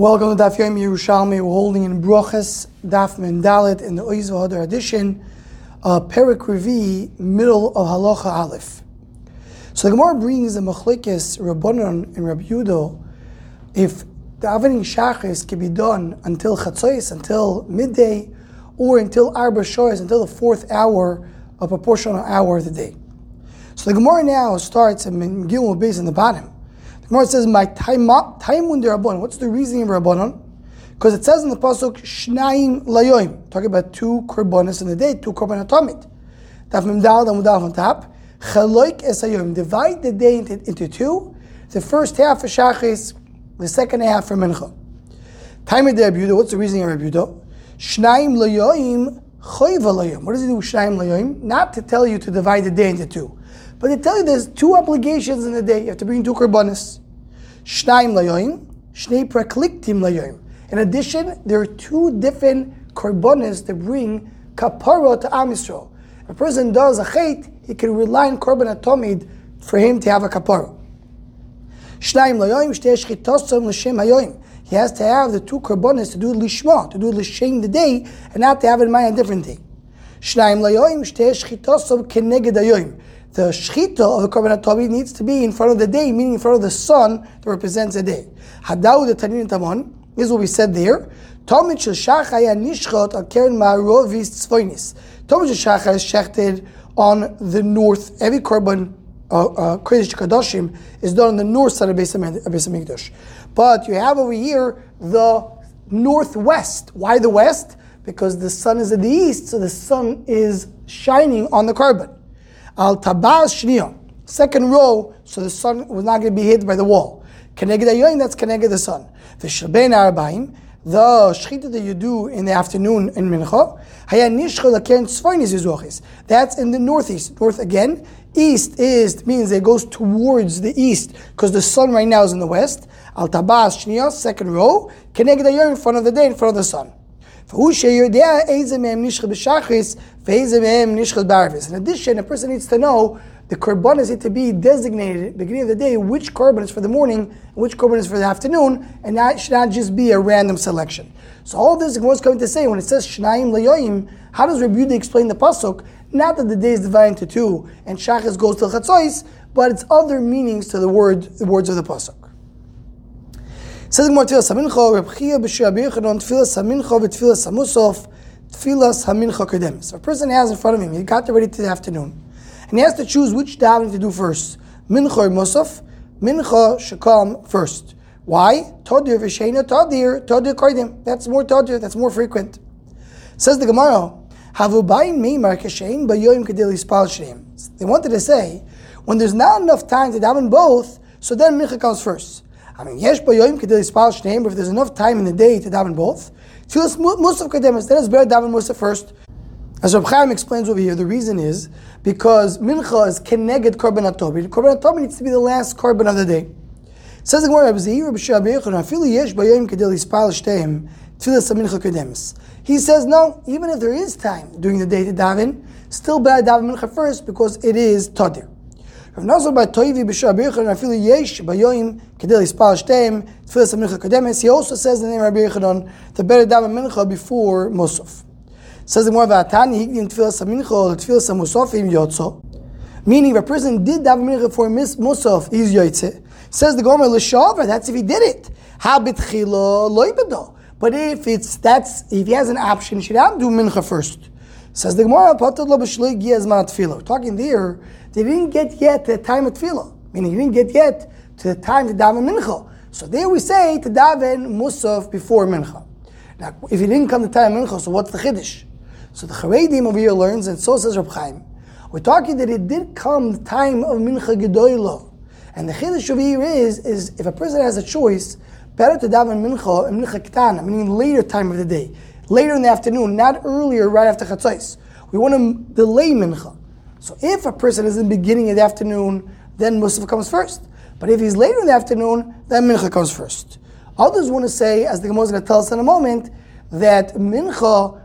Welcome to Daf Yomi Yerushalmi. We're holding in Brochus Daf Mem Dalet in the Oiz V'Hadar edition, uh, Perik Revi, middle of Halacha Aleph. So the Gemara brings the Machlekes Rabbanon and Rabbi if the Avening Shachris can be done until Chatzos, until midday, or until Arba Shoyes, until the fourth hour, a proportional hour of the day. So the Gemara now starts in Gilmul base in the bottom. Gemara says, "My time when Rabbanon." What's the reasoning of Rabbanon? Because it says in the pasuk Shnaim Layoim, talking about two korbanos in the day, two korban atomit. Daf Mimdal Damudal on top. Chaloik Esayom. Divide the day into, into two. The first half for Shachis, the second half for Mincha. Time of Rabbi What's the reasoning of Rabbi Shnaim Layoim Choiva Layoim. What does he do with Shnaim Layoim? Not to tell you to divide the day into two. But they tell you there's two obligations in the day. You have to bring two korbanos. Shnaim layoim, shnei prakliktim layoim. In addition, there are two different korbanos that bring kapara to Am. If a person does a chait, he can rely on korban atomid for him to have a kapara. Shnaim layoim, shtei shchitosom l'shem hayoim. He has to have the two korbanos to do lishma, to do l'shem the day, and not to have in mind a different thing. Shnaim layoim, shtei shchitosom keneged hayoim the shchita of the korban atavi needs to be in front of the day, meaning in front of the sun that represents the day. Hadau the tanin tamon is what we said there. Talmud shel shachaya nishchot al keren ma'arovis tzvoinis. Talmud shel shachar is shechted on the north. Every korban uh, uh, Kodesh Kadoshim is done on the north side of Beis Hamikdash. But you have over here the northwest. Why the west? Because the sun is at the east, so the sun is shining on the korban. Al tabas shniya. Second row, so the sun was not going to be hit by the wall. Keneged ayoyin, that's keneged the sun. The shalbein arbaim, the shchita that you do in the afternoon in mincha, haya nishcha lakern tzvoinis yizuachis. That's in the northeast. North again. East is means it goes towards the east because the sun right now is in the west. Al tabas shniya, second row. Keneged ayoyin in front of the day, in front of the sun. In addition, a person needs to know the korbanos need to be designated at the beginning of the day, which korban is for the morning and which korban is for the afternoon, and that should not just be a random selection. So all this is what's going to say when it says Shnaim Layoim, how does Rabbi explain the pasuk? Not that the day is divided into two and Shachas goes to Chatzos, but it's other meanings to the word the words of the pasuk. Says Gemara Tfilas Hamincha, Reb Chia b'Shir Yochanan, Tfilas Hamincha v'Tfilas Hamusaf, Tfilas Hamincha Kedem. So a person has in front of him, he got ready to the afternoon, and he has to choose which davening to do first, Mincha or Musaf. Mincha should come first. Why? Todir v'Sheina Todir, Todir Kodim. That's more Todir, that's more frequent. Says the Gemara, Havubayin Meimar Kashein Bayoim Kedili Spal Shneim. They wanted to say, when there's not enough time to daven both, so then Mincha comes first. I mean, yesh bayoyim kedei spal shneim, if there's enough time in the day to daven both, tefillas musaf kademas, then it's better daven musaf first. As Reb Chaim explains over here, the reason is because mincha is keneged korban atobi. Korban atobi needs to be the last korban of the day. says the Gemara, Rabbi Zeir, Rabbi Shah, Afilu yesh bayoyim kedei spal shneim, tefillas mincha kademas. He says no, even if there is time during the day to daven, still better daven mincha first because it is tadir. Rav Nazar by Toivi b'Shah B'Yechanan Afilu Yesh Bayoim Kedel Yispal Shteim Tfilas Mincha Kademes. He also says the name Rabbi Yechanan the better daven mincha before Musaf. Says the more Vatani Higdim Tfilas Mincha Tfilas Musafim Yotzo. Meaning, if a person did daven mincha for Musaf, he's Yotze. Says the Gomer L'Shavar. That's if he did it. Habit Chilo Loibado. But if it's that's if he has an option, he should to do mincha first. Says the Gemara, Talking there they didn't get yet to the time of tefillah, meaning he didn't get yet to the time to daven mincha. So there we say to daven musaf before mincha. Now, if he didn't come to time of mincha, so what's the chiddush? So the Charedim over here learns, and so says Reb Chaim. We're talking that it did come the time of mincha gedoyla, and the chiddush over here is is if a person has a choice, better to daven mincha and mincha ketana, meaning later time of the day, later in the afternoon, not earlier, right after chatzos. We want to delay mincha. So if a person is in the beginning of the afternoon, then Musaf comes first. But if he's later in the afternoon, then Mincha comes first. Others want to say, as the Gemara is going to tell us in a moment, that Mincha,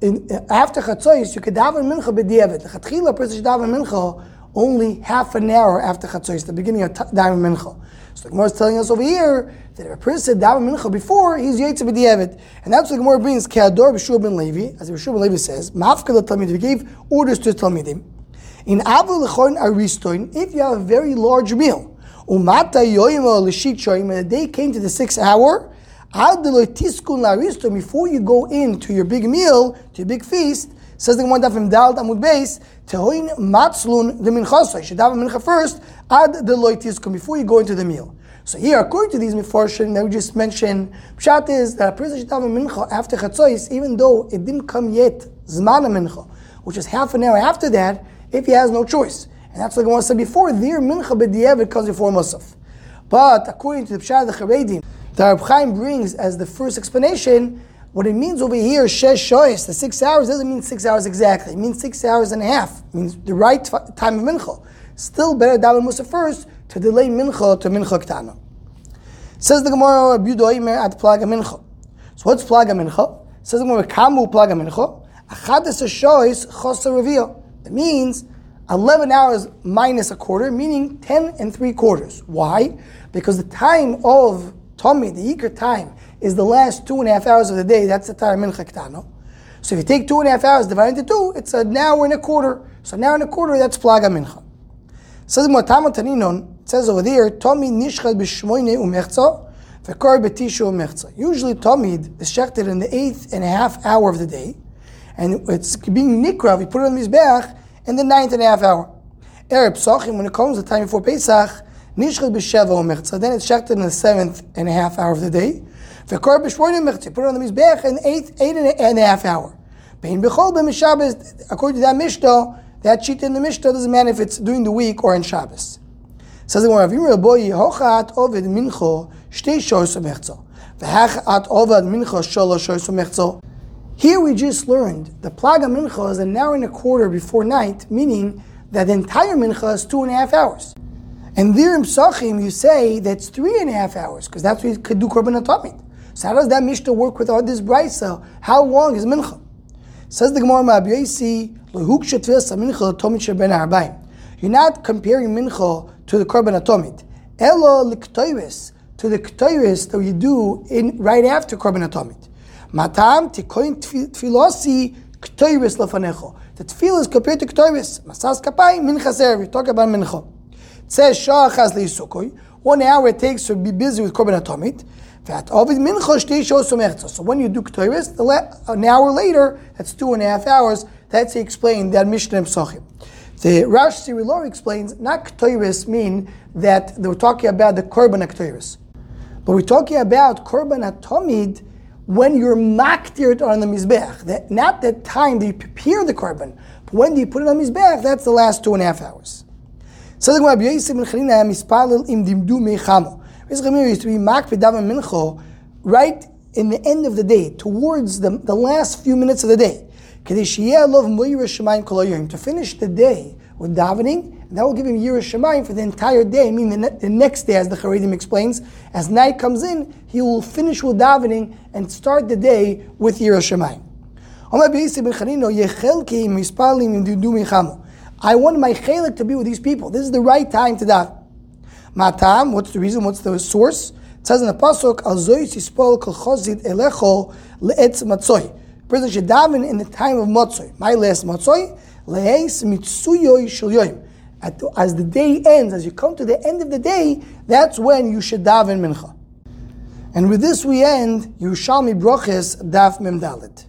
in, after Chatzos, you could daven Mincha b'diavad. The person should daven Mincha only half an hour after Chatzos, the beginning of Daven Mincha. So the Gemara is telling us over here that if a person said Daven Mincha before, he's Yaitse B'di'evet. And that's what the Gemara brings, Ke'ador B'shua ben Levi, as B'shua ben Levi says, Mafka Talmid, he gave orders to Talmidim. In Avu L'choin Aristoin, if you have a very large meal, Umata Shoyim, and the day came to the sixth hour, before you go into your big meal, to your big feast, says the Gemara from Dal Amud Beis, Tehoin Matzlun the Minchasa. You should have a mincha first, ad the loitiskum, before you go into the meal. So here, according to these mifarshim that we just mentioned, pshat is that a person should have a mincha after chatzos, even though it didn't come yet zman mincha, which is half an hour after that, if he has no choice. And that's like I said before, their mincha b'di'evet comes before musaf. But according to the pshat of the Charedim, the Reb Chaim brings as the first explanation, what it means over here, shesh shoyes, the six hours doesn't mean six hours exactly. It means six hours and a half. It means the right time of mincha. Still better daven musa first to delay mincha to mincha ktana. Says the Gemara, Abudoimer at plaga mincha. So what's plaga mincha? Says the Gemara, kamu plaga mincha. Achadis shoyes chosa reveal. It means 11 hours minus a quarter, meaning 10 and 3 quarters. Why? Because the time of Tommy, the Iker time, is the last two and a half hours of the day. That's the time mincha ktano. So if you take two and a half hours divided into two, it's an hour and a quarter. So an hour and a quarter, that's plaga mincha. Says Motama Taninon, says over there, Tommy nishchad b'shmoine umechza, v'kor b'tishu umechza. Usually Tomid is shechted in the eighth and a half hour of the day, and it's being nikrav, we put it on mizbeach in the ninth and a half hour. Erev Psachim, when it comes the time before Pesach, Nishchad b'sheva umechza. Then it's checked in the seventh and a half hour of the day. V'kor b'shvoinim umechza. Put it on the mizbech in eighth, eight and a half hour. Bein b'chol b'mishabes. According to that mishnah, that sheet in the mishnah doesn't matter if it's during the week or in Shabbos. Says the Gemara, "V'imur boy hochat ovid mincho shtei shoyos umechza. V'hachat ovid mincho sholosh shoyos umechza." Here we just learned the plaga mincha is an hour and a quarter before night, meaning that the entire mincha is two and a half hours. And there in Psachim, you say that's three and a half hours, because that's what you could do Korban Atomit. So how does that Mishnah work with all this brisa? How long is Mincha? Says the Gemara Mincha You're not comparing Mincha to the Korban Atomit. Elo liktoiris, to the ktoiris that you do in right after Korban Atomit. Matam tikoin tfilosi ktoiris lafanecho. The tefillah is compared to ktoiris. Masas kapai mincha ser. We talk about mincha says shachas leisukoi. One hour it takes to be busy with korban atomit. So when you do Ketores, an hour later, that's two and a half hours, that's he explained that Mishnah Psachim. The Rashi Sirilor explains, not Ketores mean that they were talking about the Korban Ketores. But we're talking about Korban Atomid when you're makdir it on the mizbech. That, not the time that you prepare the carbon, but when do you put it on the mizbech? That's the last two and a half hours. So the Gemara Yosef ben Chanina mispalel im dimdu meichamo. Yosef ben used to be makpid daven mincho right in the end of the day, towards the, the last few minutes of the day. To finish the day when davening, and that will give him Yiras for the entire day. I mean, the, ne- the next day, as the Charedim explains, as night comes in, he will finish with davening and start the day with Yiras I want my chalik to be with these people. This is the right time to daven. Matam, what's the reason? What's the source? It says in the pasuk, "Al sispol kolchozit elecho leetz matzoy." Person should daven in the time of matzoy. My last matzoy, as the day ends, as you come to the end of the day, that's when you should daven mincha. And with this we end Yerushalmi Broches Daf Mem Dalet.